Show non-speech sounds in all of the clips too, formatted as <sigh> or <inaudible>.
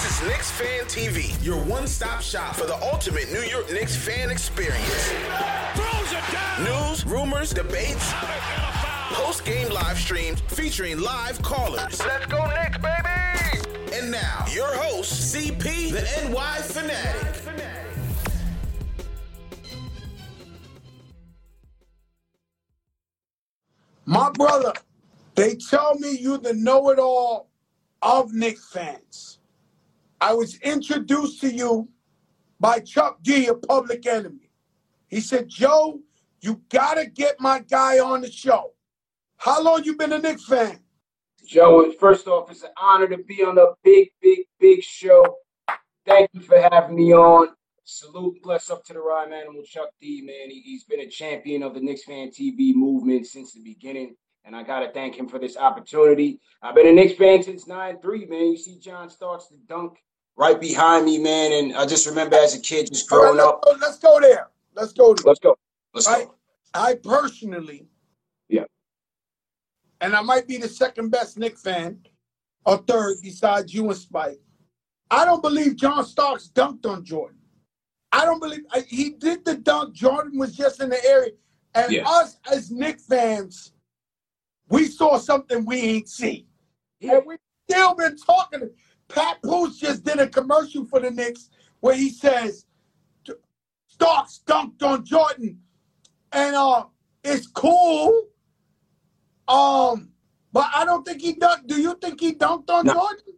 This is Knicks Fan TV, your one-stop shop for the ultimate New York Knicks fan experience. News, rumors, debates, post-game live streams featuring live callers. Let's go Knicks, baby! And now, your host, CP, the NY Fanatic. My brother, they tell me you the know-it-all of Knicks fans. I was introduced to you by Chuck D, a public enemy. He said, Joe, you gotta get my guy on the show. How long you been a Knicks fan? Joe, first off, it's an honor to be on a big, big, big show. Thank you for having me on. Salute, bless up to the rhyme animal, Chuck D, man. He, has been a champion of the Knicks fan TV movement since the beginning, and I got to thank him for this opportunity. I've been a Knicks fan since 9 3, man. You see John Starks to dunk right behind me, man, and I just remember as a kid just growing let's up. Go, let's go there. Let's go there. Let's go. Let's I, go. I personally, Yeah. and I might be the second best Knick fan, or third besides you and Spike. I don't believe John Starks dunked on Jordan. I don't believe I, he did the dunk. Jordan was just in the area, and Yeah. us as Knick fans, we saw something we ain't see, Yeah. and we still been talking. Pat Poose just did a commercial for the Knicks where he says Starks dunked on Jordan, and uh, it's cool. Um, but I don't think he dunked. Do you think he dunked on No. Jordan?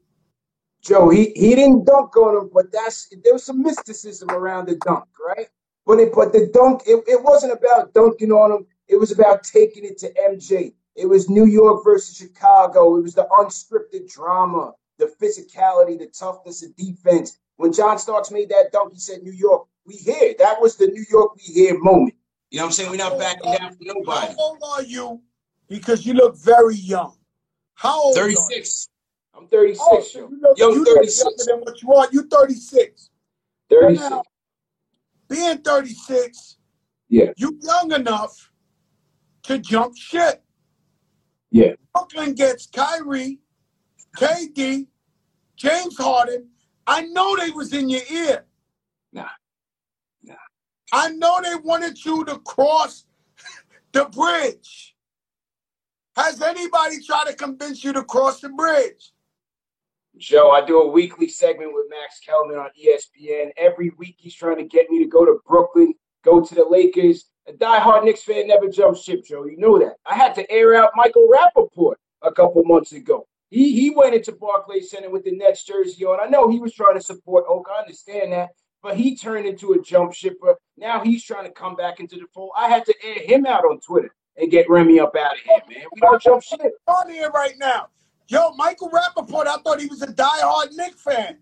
Joe, he, he didn't dunk on him, but that's there was some mysticism around the dunk, right? But it but the dunk, it, it wasn't about dunking on him. It was about taking it to MJ. It was New York versus Chicago. It was the unscripted drama, the physicality, the toughness of defense. When John Starks made that dunk, he said, New York, we here. That was the New York we here moment. You know what I'm saying? We're not backing down for nobody. How old are you? Because you look very young. How old? are you? 36. I'm 36, Oh, so you look, Yo, you look 36. younger than what you are. You're 36. 36. Now, being 36, Yeah. you're young enough to jump shit. Yeah. Brooklyn gets Kyrie, KD, James Harden. I know they was in your ear. Nah. Nah. I know they wanted you to cross the bridge. Has anybody tried to convince you to cross the bridge? Joe, I do a weekly segment with Max Kellerman on ESPN. Every week he's trying to get me to go to Brooklyn, go to the Lakers. A diehard Knicks fan never jumps ship, Joe. You know that. I had to air out Michael Rapaport a couple months ago. He he went into Barclays Center with the Nets jersey on. I know he was trying to support Oak. I understand that. But he turned into a jump shipper. Now he's trying to come back into the fold. I had to air him out on Twitter and get Remy up out of here, man. We don't jump ship. On here right now. Yo, Michael Rapaport, I thought he was a diehard Knicks fan.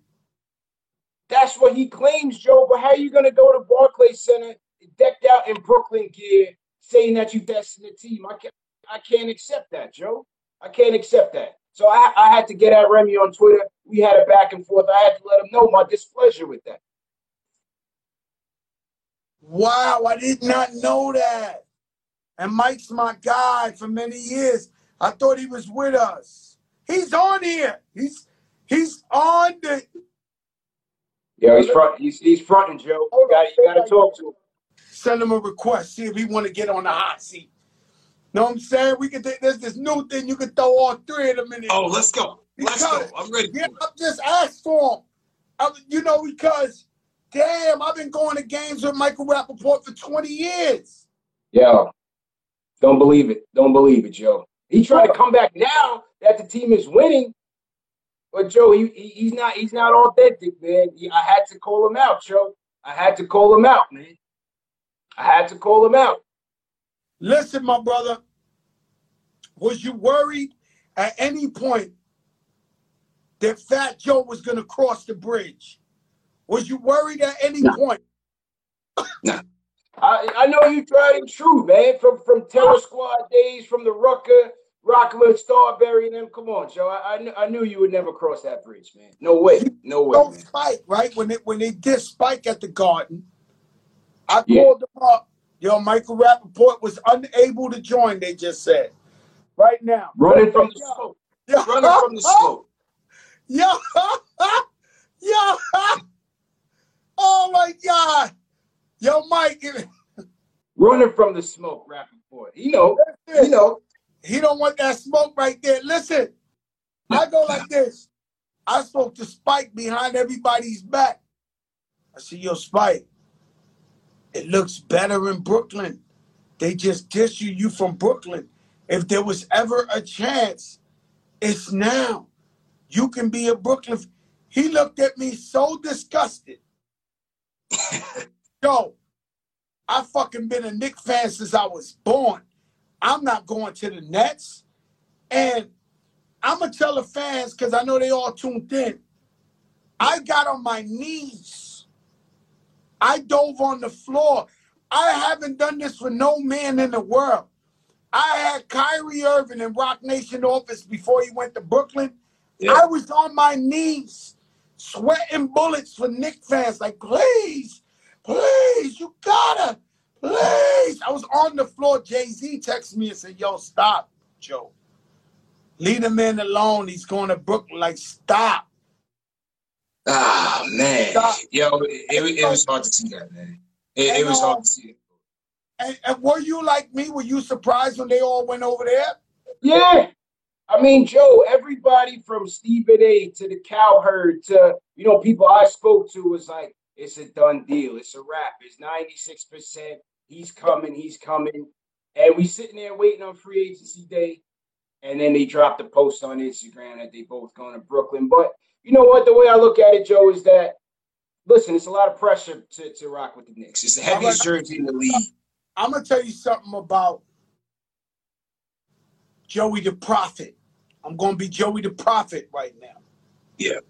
That's what he claims, Joe. But how are you gonna go to Barclays Center, decked out in Brooklyn gear, saying that you best in the team? I can't, I can't accept that, Joe. I can't accept that. So I, I had to get at Remy on Twitter. We had a back and forth. I had to let him know my displeasure with that. Wow, I did not know that. And Mike's my guy for many years. I thought he was with us. He's on here. He's he's on the. Yeah, he's front. He's he's fronting, Joe. You got you got to talk to him. Send him a request. See if he want to get on the hot seat. Know what I'm saying? We can. There's this new thing you can throw all three of them in. Oh, let's go. Let's because, go. I'm ready. Yeah, I just asked for him. I, you know, because damn, I've been going to games with Michael Rapaport for 20 years. Yeah. Don't believe it. Don't believe it, Joe. He tried to come back now that the team is winning. But Joe, he, he he's not he's not authentic, man. He, I had to call him out, Joe. I had to call him out, man. I had to call him out. Listen, my brother. Was you worried at any point that Fat Joe was going to cross the bridge? Was you worried at any no. point? no. I, I know you tried and true, man. From from Terror Squad days, from the Rucker, Rockland, Starbury, and them. Come on, Joe. I, I, I knew you would never cross that bridge, man. No way. No way. No Spike, right? When they when they did Spike at the Garden, I yeah. called them up. Yo, Michael Rapaport was unable to join. They just said, right now, running from the smoke. Yeah. Running from the smoke. Yeah. yeah. Oh my God. Yo, Mike. Running from the smoke, Rapaport. He know. He know. He don't want that smoke right there. Listen, I go like this. I spoke to Spike behind everybody's back. I see your Spike, it looks better in Brooklyn. They just diss you, you from Brooklyn. If there was ever a chance, it's now. You can be a Brooklyn. He looked at me so disgusted. Yo, I fucking been a Knick fan since I was born. I'm not going to the Nets. And I'm going to tell the fans, because I know they all tuned in, I got on my knees. I dove on the floor. I haven't done this for no man in the world. I had Kyrie Irving in Roc Nation office before he went to Brooklyn. Yeah. I was on my knees, sweating bullets for Knick fans. Like, please, please, you gotta, please. I was on the floor. Jay Z texted me and said, Yo, stop, Joe. Leave the man alone. He's going to Brooklyn. Like, stop. Ah, man. Yo, it, it, it, was hard to see that, man. It, it was hard to see it. And, and were you like me? Were you surprised when they all went over there? Yeah. I mean, Joe, everybody from Stephen A to the Cowherd to, you know, people I spoke to was like, it's a done deal. It's a wrap. It's 96%. He's coming. He's coming. And we sitting there waiting on free agency day. And then they dropped a post on Instagram that they both going to Brooklyn. But you know what? The way I look at it, Joe, is that listen, it's a lot of pressure to, to rock with the Knicks. It's the heaviest jersey in the league. I'm gonna tell you something about Joey the Prophet. I'm gonna be Joey the Prophet right now. Yeah.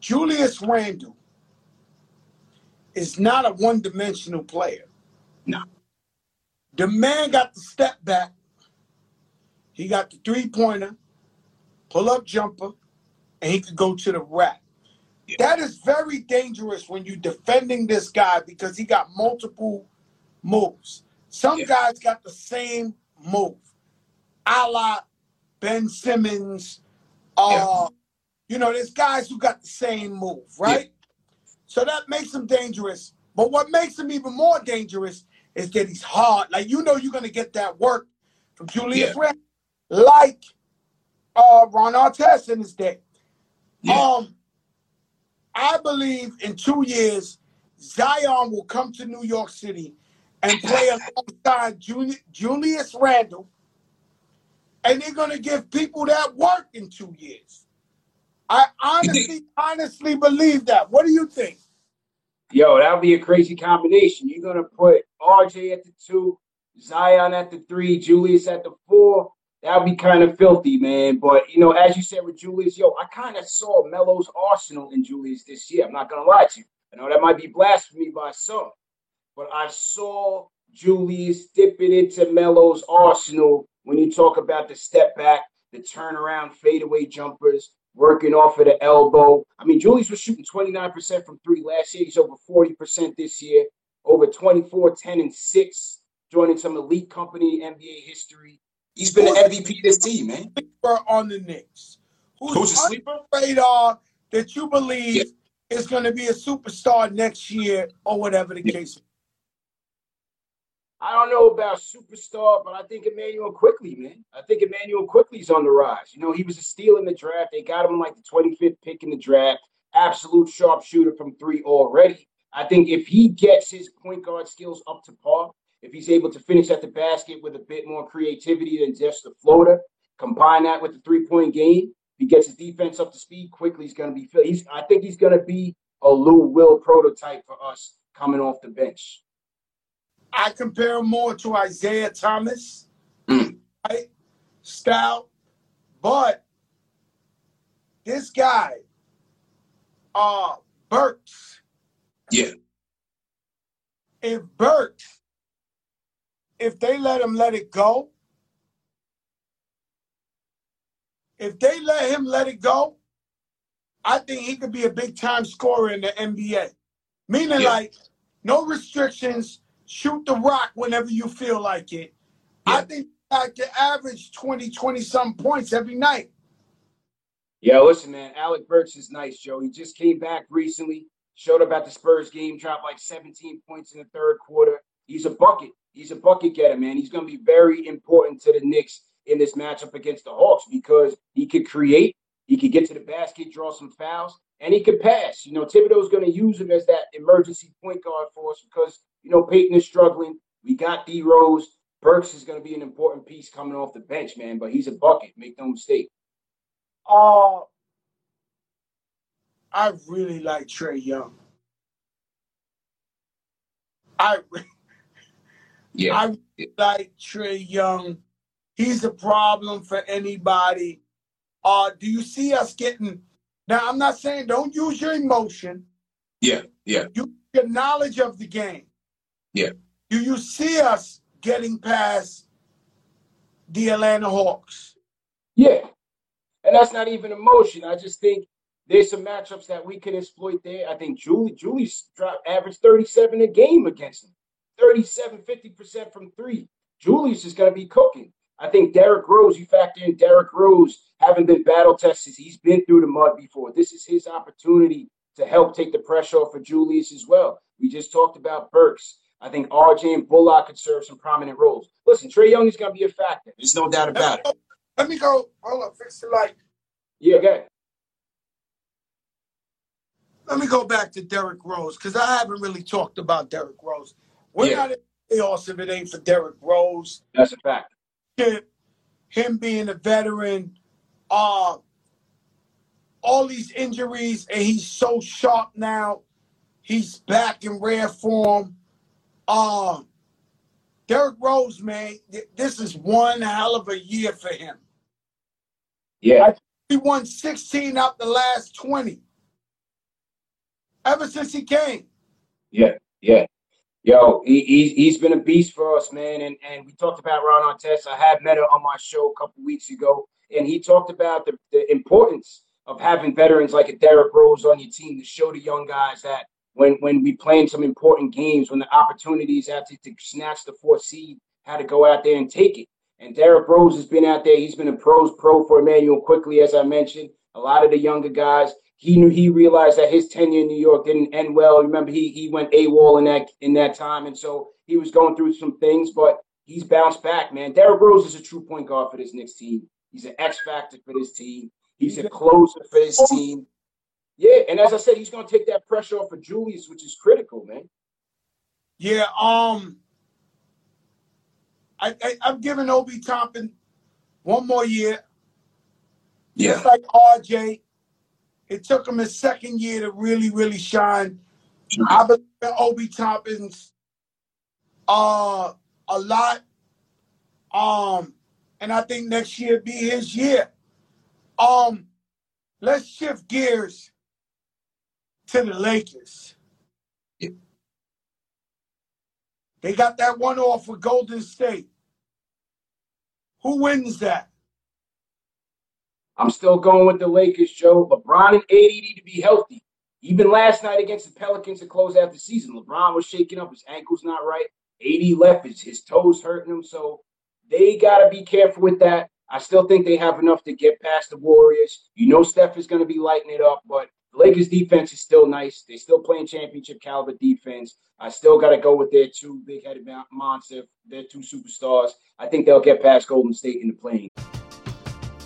Julius Randle is not a one dimensional player. No. The man got the step back, he got the three pointer, pull up jumper, and he could go to the rack. Yeah. That is very dangerous when you're defending this guy because he got multiple moves. Some yeah. guys got the same move, a la Ben Simmons, uh, yeah. You know, there's guys who got the same move, right? So that makes him dangerous. But what makes him even more dangerous is that he's hard. Like you know, you're gonna get that work from Julius. Randle, like uh, Ron Artest in his day. Yeah. Um, I believe in two years, Zion will come to New York City and play <laughs> alongside Julius Randle, and they're gonna give people that work in two years. I honestly, <laughs> honestly believe that. What do you think? Yo, that would be a crazy combination. You're gonna put RJ at the two, Zion at the three, Julius at the four. That would be kind of filthy, man. But you know, as you said with Julius, yo, I kind of saw Melo's arsenal in Julius this year. I'm not gonna lie to you. I know that might be blasphemy by some, but I saw Julius dipping into Melo's arsenal when you talk about the step back, the turnaround, fadeaway jumpers, working off of the elbow. I mean, Julius was shooting 29% from three last year. He's over 40% this year, over 24, 10, and 6, joining some elite company NBA history. He's been Who's the MVP of this team, man. Sleeper on the Knicks. Who's, Who's a sleeper? Radar that you believe yeah. is going to be a superstar next year or whatever the yeah. case. I don't know about superstar, but I think Immanuel Quickley, man. I think Immanuel Quickley's on the rise. You know, he was a steal in the draft. They got him like the 25th pick in the draft. Absolute sharpshooter from three already. I think if he gets his point guard skills up to par, if he's able to finish at the basket with a bit more creativity than just the floater, combine that with the three point game, he gets his defense up to speed quickly. He's going to be. He's. I think he's going to be a Lou Will prototype for us coming off the bench. I compare him more to Isaiah Thomas, mm. right? Style, but this guy, uh, Burks. Yeah. If Burks, if they let him let it go, if they let him let it go, I think he could be a big time scorer in the NBA. Meaning, yeah. like, no restrictions, shoot the rock whenever you feel like it. Yeah. I think I can average 20, 20 some points every night. Yeah, listen, man. Alec Burks is nice, Joe. He just came back recently, showed up at the Spurs game, dropped like 17 points in the third quarter. He's a bucket. He's a bucket getter, man. He's going to be very important to the Knicks in this matchup against the Hawks because he could create, he could get to the basket, draw some fouls, and he could pass. You know, Thibodeau's going to use him as that emergency point guard for us because, you know, Payton is struggling. We got D Rose. Burks is going to be an important piece coming off the bench, man, but he's a bucket. Make no mistake. Uh, I really like Trae Young. I, yeah. I really like Trae Young. He's a problem for anybody. Uh, do you see us getting now? I'm not saying don't use your emotion. Yeah, yeah. Use your knowledge of the game. Yeah. Do you see us getting past the Atlanta Hawks? Yeah. And that's not even emotion. I just think there's some matchups that we can exploit there. I think Julie Julie's averaged 37 a game against him. 37, 50% from three. Julius is going to be cooking. I think Derrick Rose, you factor in Derrick Rose having been battle tested. He's been through the mud before. This is his opportunity to help take the pressure off of Julius as well. We just talked about Burks. I think RJ and Bullock could serve some prominent roles. Listen, Trae Young is going to be a factor. There's no doubt about it. Let me go. Hold on, fix the light. Yeah, ahead. Let me go back to Derrick Rose because I haven't really talked about Derrick Rose. We're yeah. not in the playoffs if it ain't for Derrick Rose. That's a fact him being a veteran, uh, all these injuries, and he's so sharp now. He's back in rare form. Uh, Derrick Rose, man, this is one hell of a year for him. Yeah. He won 16 out the last 20. Ever since he came. Yeah, yeah. Yo, he, he, he's been a beast for us, man. And and we talked about Ron Artest. I had met him on my show a couple weeks ago, and he talked about the, the importance of having veterans like a Derrick Rose on your team to show the young guys that when when we play in some important games, when the opportunities to, to snatch the fourth seed, how to go out there and take it. And Derrick Rose has been out there. He's been a pros pro for Immanuel Quickley, as I mentioned. A lot of the younger guys, he knew he realized that his tenure in New York didn't end well. Remember, he he went AWOL in that in that time, and so he was going through some things, but he's bounced back, man. Derrick Rose is a true point guard for this Knicks team. He's an X factor for this team. He's a closer for this team. Yeah, and as I said, he's going to take that pressure off of Julius, which is critical, man. Yeah, um, I, I I'm giving Obi Toppin one more year. Yeah, just like RJ it took him his second year to really, really shine. I believe in Obi Toppins uh, a lot. Um, and I think next year be his year. Um, let's shift gears to the Lakers. Yeah. They got that one off with Golden State. Who wins that? I'm still going with the Lakers, Joe. LeBron and AD need to be healthy. Even last night against the Pelicans to close out the season, LeBron was shaking up. His ankle's not right. AD left. His, his toes hurting him. So they got to be careful with that. I still think they have enough to get past the Warriors. You know, Steph is going to be lighting it up, but the Lakers defense is still nice. They're still playing championship caliber defense. I still got to go with their two big headed monsters, their two superstars. I think they'll get past Golden State in the plane.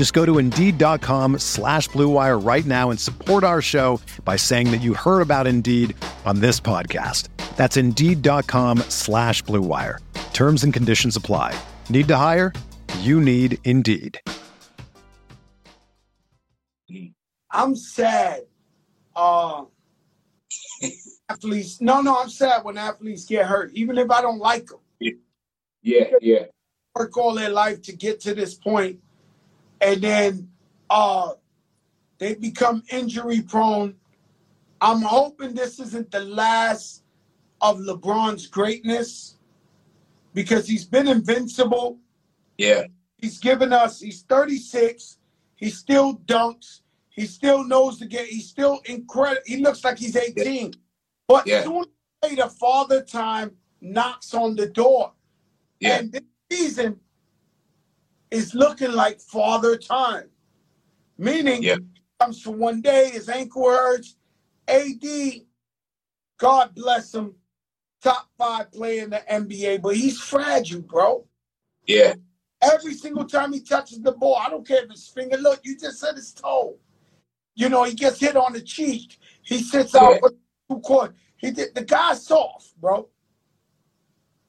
Just go to Indeed.com slash BlueWire right now and support our show by saying that you heard about Indeed on this podcast. That's Indeed.com slash BlueWire. Terms and conditions apply. Need to hire? You need Indeed. I'm sad. Uh, athletes. No, no, I'm sad when athletes get hurt, even if I don't like them. Yeah, yeah, yeah. Work all their life to get to this point, and then uh, they become injury prone. I'm hoping this isn't the last of LeBron's greatness because he's been invincible. Yeah. He's given us, he's 36. He still dunks. He still knows the game. He's still incredible. He looks like he's 18. But yeah. sooner or later, father time knocks on the door. Yeah. And this season is looking like father time. Meaning, yeah. comes for one day, his ankle hurts. AD, God bless him, top five player in the NBA, but he's fragile, bro. Yeah. Every single time he touches the ball, I don't care if his finger, look, you just said his toe. You know, he gets hit on the cheek. He sits yeah. out for two court. He did the guy's soft, bro.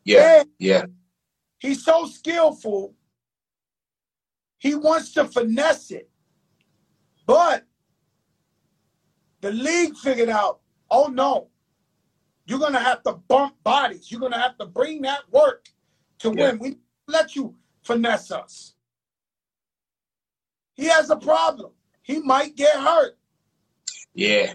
Yeah. And yeah. He's so skillful. He wants to finesse it. But the league figured out, oh no, you're gonna have to bump bodies. You're gonna have to bring that work to yeah. win. We let you finesse us. He has a problem he might get hurt. Yeah.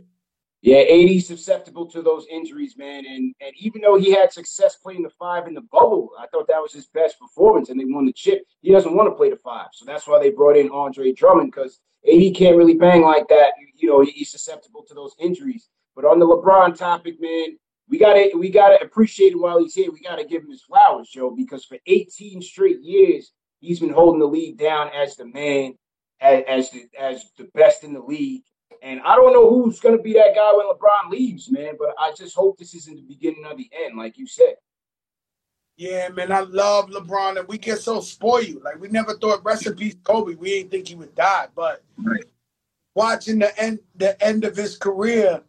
Yeah, AD susceptible to those injuries, man. And and even though he had success playing the five in the bubble, I thought that was his best performance and they won the chip. He doesn't want to play the five. So that's why they brought in Andre Drummond because AD can't really bang like that. You know, he's susceptible to those injuries. But on the LeBron topic, man, we gotta we gotta appreciate him while he's here. We gotta give him his flowers, Joe, because for 18 straight years, he's been holding the league down as the man as as the, as the best in the league. And I don't know who's going to be that guy when LeBron leaves, man. But I just hope this isn't the beginning of the end, like you said. Yeah, man, I love LeBron, and we get so spoiled. Like we never thought rest in peace Kobe. We didn't think he would die, but right. watching the end the end of his career,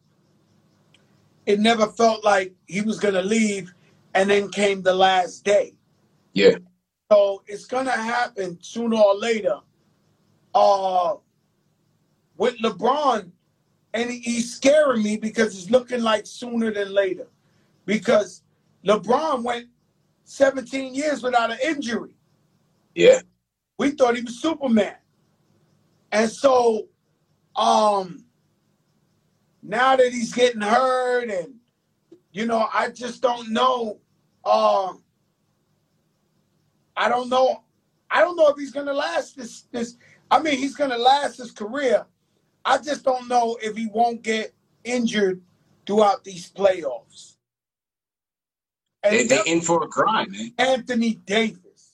it never felt like he was gonna leave, and then came the last day. Yeah. So it's gonna happen sooner or later uh, with LeBron, and he's scaring me because it's looking like sooner than later. Because LeBron went 17 years without an injury. Yeah. We thought he was Superman. And so um now that he's getting hurt and you know, I just don't know uh I don't know I don't know if he's gonna last this this I mean, he's going to last his career. I just don't know if he won't get injured throughout these playoffs. And they, they in for a grind, man. Anthony Davis.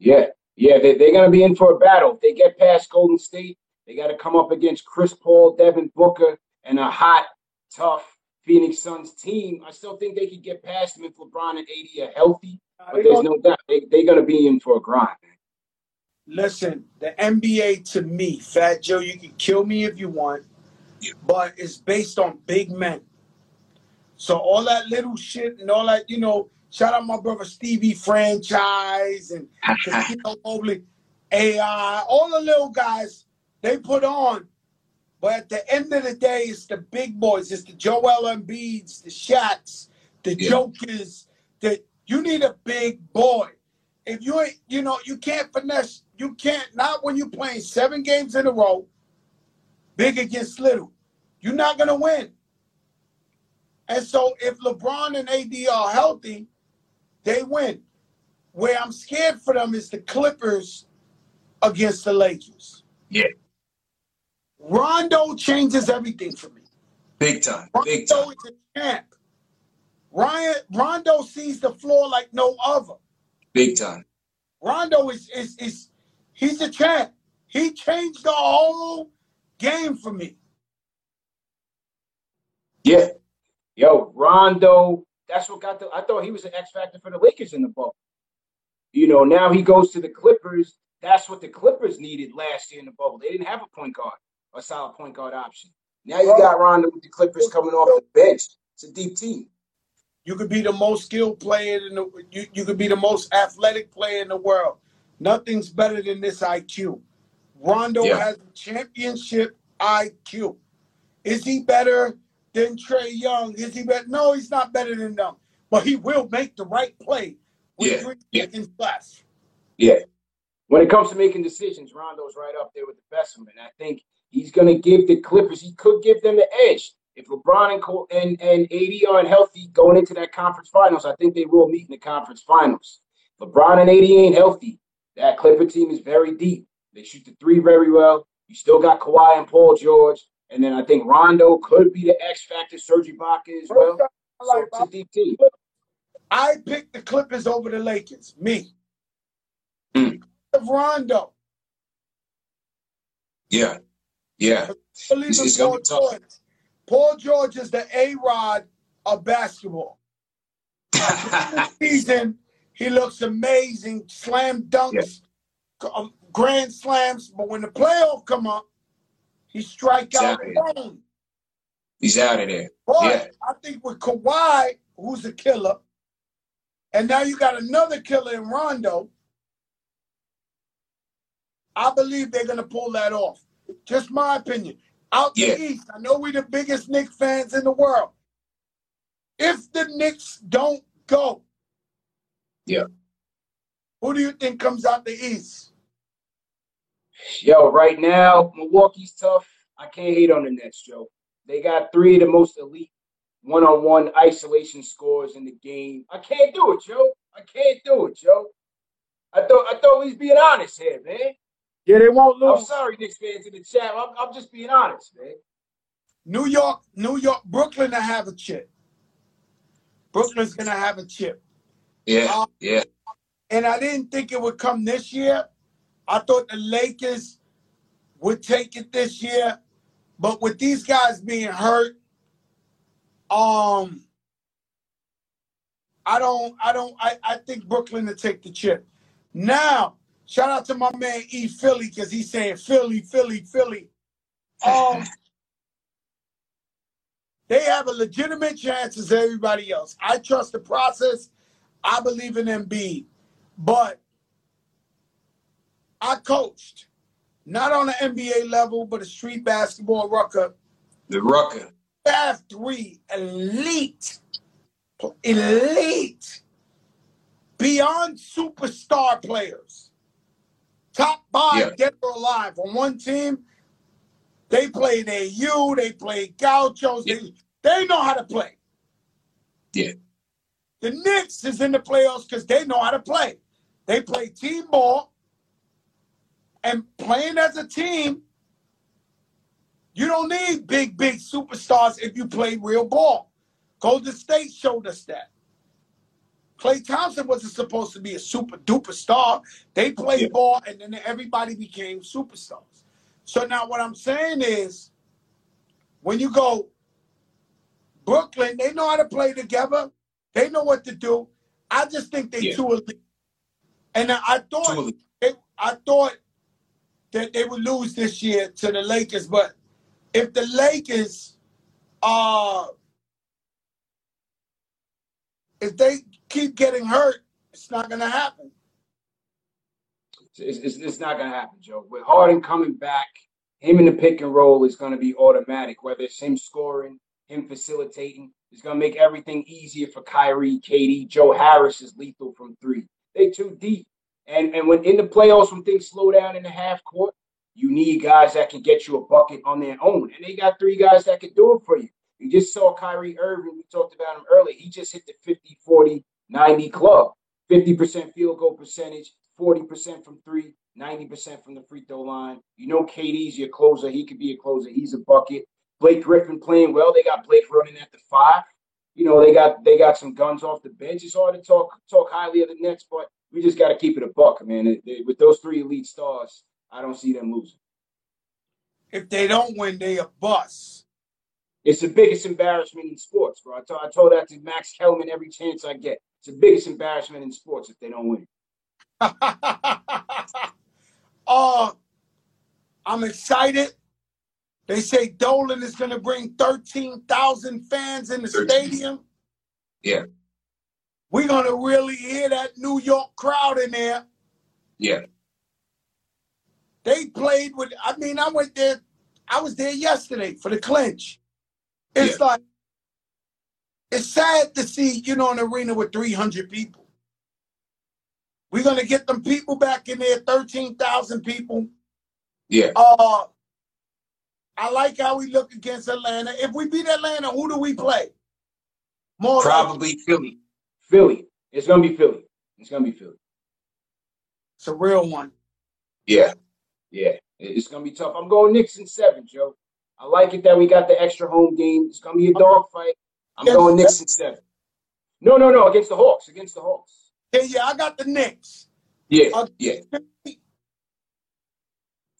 Yeah, yeah, they, they're going to be in for a battle. If they get past Golden State, they got to come up against Chris Paul, Devin Booker, and a hot, tough Phoenix Suns team. I still think they could get past them if LeBron and AD are healthy. But there's no doubt they, they're going to be in for a grind, man. Listen, the NBA to me, Fat Joe, you can kill me if you want. But it's based on big men. So all that little shit and all that, you know, shout out my brother Stevie Franchise and Casino <laughs> Mobley, AI, all the little guys they put on. But at the end of the day, it's the big boys. It's the Joel Embiid's, the Shaqs, the Yeah. Jokers. The you need a big boy. If you ain't, you know, you can't finesse. You can't not when you're playing seven games in a row, big against little. You're not gonna win. And so if LeBron and AD are healthy, they win. Where I'm scared for them is the Clippers against the Lakers. Yeah. Rondo changes everything for me. Big time. Big Rondo time. is a champ. Rajon Rondo sees the floor like no other. Big time. Rondo is is is he's a champ. He changed the whole game for me. Yeah. Yo, Rondo, that's what got the I thought he was an X factor for the Lakers in the bubble. You know, now he goes to the Clippers. That's what the Clippers needed last year in the bubble. They didn't have a point guard, a solid point guard option. Now you got Rondo with the Clippers coming off the bench. It's a deep team. You could be the most skilled player in the you, you could be the most athletic player in the world. Nothing's better than this IQ. Rondo Yeah. has a championship IQ. Is he better than Trae Young? Is he better? No, he's not better than them. But he will make the right play with Yeah, three yeah. seconds left. Yeah. When it comes to making decisions, Rondo's right up there with the best of them. And I think he's going to give the Clippers, he could give them the edge. If LeBron and, Co- and, and AD aren't healthy going into that conference finals, I think they will meet in the conference finals. LeBron and AD ain't healthy. That Clipper team is very deep. They shoot the three very well. You still got Kawhi and Paul George. And then I think Rondo could be the X factor, Serge Ibaka as well. I So it's a deep team. I picked the Clippers over the Lakers. Me. Mm. Of Rondo. Yeah. Yeah. Believe It's- gonna Paul be tough. Paul George is the A Rod of basketball. <laughs> Season, he looks amazing. Slam dunks, um, grand slams. But when the playoff come up, he strike out alone. He's out of there. But Yeah. I think with Kawhi, who's a killer, and now you got another killer in Rondo, I believe they're gonna pull that off. Just my opinion. Out the East, I know we're the biggest Knicks fans in the world. If the Knicks don't go, Yeah. who do you think comes out the East? Yo, right now, Milwaukee's tough. I can't hate on the Nets, Joe. They got three of the most elite one-on-one isolation scores in the game. I can't do it, Joe. I can't do it, Joe. I thought I thought we was being honest here, man. Yeah, they won't lose. I'm sorry, Knicks fans in the chat. I'm, I'm just being honest, man. New York, New York, Brooklyn to have a chip. Brooklyn's gonna have a chip. Yeah. Yeah. and I didn't think it would come this year. I thought the Lakers would take it this year, but with these guys being hurt, um, I don't, I don't, I, I think Brooklyn to take the chip. Now, shout out to my man E Philly because he's saying Philly, Philly, Philly. Um, they have a legitimate chance as everybody else. I trust the process. I believe in Embiid, but I coached not on an NBA level, but a street basketball rucker. The Rucker. Have three elite, elite, beyond superstar players, five Yeah. dead or alive on one team. They played AU, they played Gauchos, they, they know how to play. Yeah. The Knicks is in the playoffs because they know how to play. They play team ball. And playing as a team, you don't need big, big superstars if you play real ball. Golden State showed us that. Klay Thompson wasn't supposed to be a super duper star. They played Yeah. ball and then everybody became superstars. So now what I'm saying is when you go Brooklyn, they know how to play together. They know what to do. I just think they Yeah. too elite. And I thought they, I thought that they would lose this year to the Lakers, but if the Lakers uh if they keep getting hurt, it's not gonna happen. It's, it's, it's not gonna happen, Joe. With Harden coming back, him in the pick and roll is gonna be automatic. Whether it's him scoring, him facilitating, it's gonna make everything easier for Kyrie, KD. Joe Harris is lethal from three. They too deep. And and when in the playoffs, when things slow down in the half court, you need guys that can get you a bucket on their own. And they got three guys that can do it for you. You just saw Kyrie Irving. We talked about him earlier. He just hit the 50, 40, 90 club. 50% field goal percentage, 40% from three, 90% from the free throw line. You know KD's your closer. He could be a closer. He's a bucket. Blake Griffin playing well. They got Blake running at the five. You know, they got they got some guns off the bench. It's hard to talk talk highly of the Nets, but we just got to keep it a buck, man. It, it, with those three elite stars, I don't see them losing. If they don't win, they a bust. It's the biggest embarrassment in sports, bro. I, t- I told that to Max Kellerman every chance I get. The biggest embarrassment in sports if they don't win. <laughs> uh, I'm excited. They say Dolan is going to bring 13,000 fans in the 13. stadium. Yeah. We're going to really hear that New York crowd in there. Yeah. They played with, I mean, I went there, I was there yesterday for the clinch. It's yeah. like, it's sad to see, you know, an arena with 300 people. We're going to get them people back in there, 13,000 people. Yeah. Uh, I like how we look against Atlanta. If we beat Atlanta, who do we play? More probably Philly. Philly. It's gonna be Philly. It's gonna be Philly. It's a real one. Yeah. Yeah. It's gonna be tough. I'm going Knicks in seven, Joe. I like it that we got the extra home game. It's gonna be a dog fight. I'm yes, going Knicks in seven. No, no, no, against the Hawks. Against the Hawks. Yeah, yeah, I got the Knicks. Yeah, uh, yeah.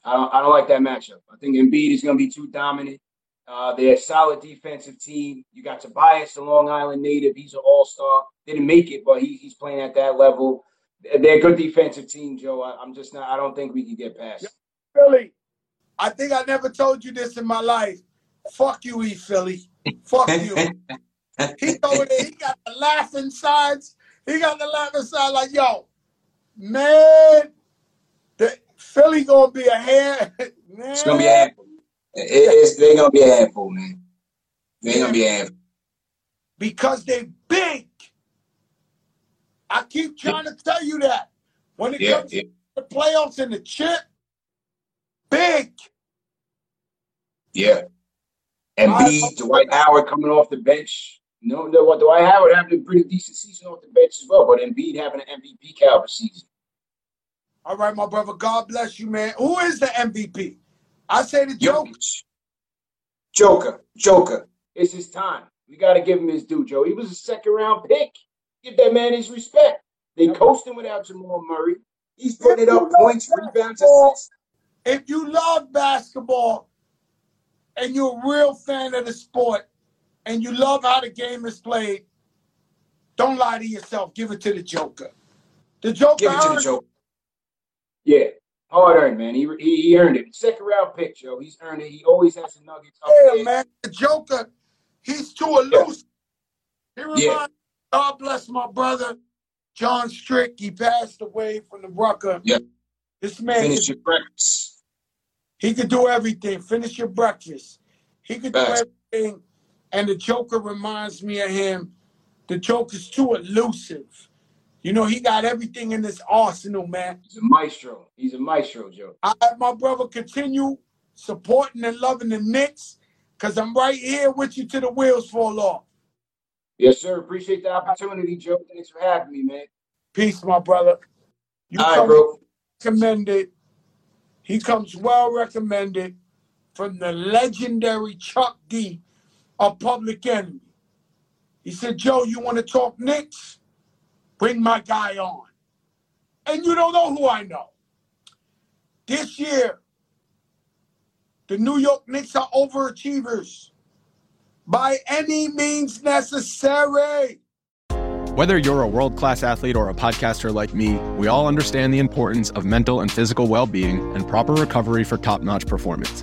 I don't, I don't like that matchup. I think Embiid is going to be too dominant. Uh, they're a solid defensive team. You got Tobias, the Long Island native. He's an all star. Didn't make it, but he, he's playing at that level. They're a good defensive team, Joe. I, am just not. I don't think we can get past. Philly, I think I never told you this in my life. Fuck you, E Philly. Fuck <laughs> you. He over there. He got the laughing sides. He got the laughing side. Like yo, man, the, Philly gonna be a hand. <laughs> Man. It's gonna be a handful. It, it's they gonna be a handful, man. They yeah. gonna be a handful because they big. I keep trying to tell you that when it yeah, comes to the playoffs and the chip, big. Yeah. Embiid, Dwight Howard coming off the bench. No, no, what do I have? Howard having a pretty decent season off the bench as well, but Embiid having an MVP caliber season. All right, my brother. God bless you, man. Who is the MVP? I say the Joker. Joker. Joker. It's his time. We got to give him his due, Joe. He was a second round pick. Give that man his respect. They coached him without Jamal Murray. He's putting it up points, rebounds, assists. If you love basketball and you're a real fan of the sport and you love how the game is played, don't lie to yourself. Give it to the Joker. The Joker. Give it to the Joker. Yeah, hard earned, man. He, he, he earned it. Second round pick, Joe. He's earned it. He always has the nuggets. Yeah, man. The Joker, he's too elusive. Yeah. He reminds yeah. God bless my brother, John Strick. He passed away from the Rucker. Yeah. This man. Finish your breakfast. He could do everything. Finish your breakfast. He could do everything. And the Joker reminds me of him. The Joker's too elusive. You know, he got everything in this arsenal, man. He's a maestro. He's a maestro, Joe. I have my brother continue supporting and loving the Knicks because I'm right here with you till the wheels fall off. Yes, sir. Appreciate the opportunity, Joe. Thanks for having me, man. Peace, my brother. You All right, bro. recommended. He comes well recommended from the legendary Chuck D of Public Enemy. He said, Joe, you want to talk Knicks? Bring my guy on. And you don't know who I know. This year, the New York Knicks are overachievers by any means necessary. Whether you're a world class athlete or a podcaster like me, we all understand the importance of mental and physical well being and proper recovery for top notch performance.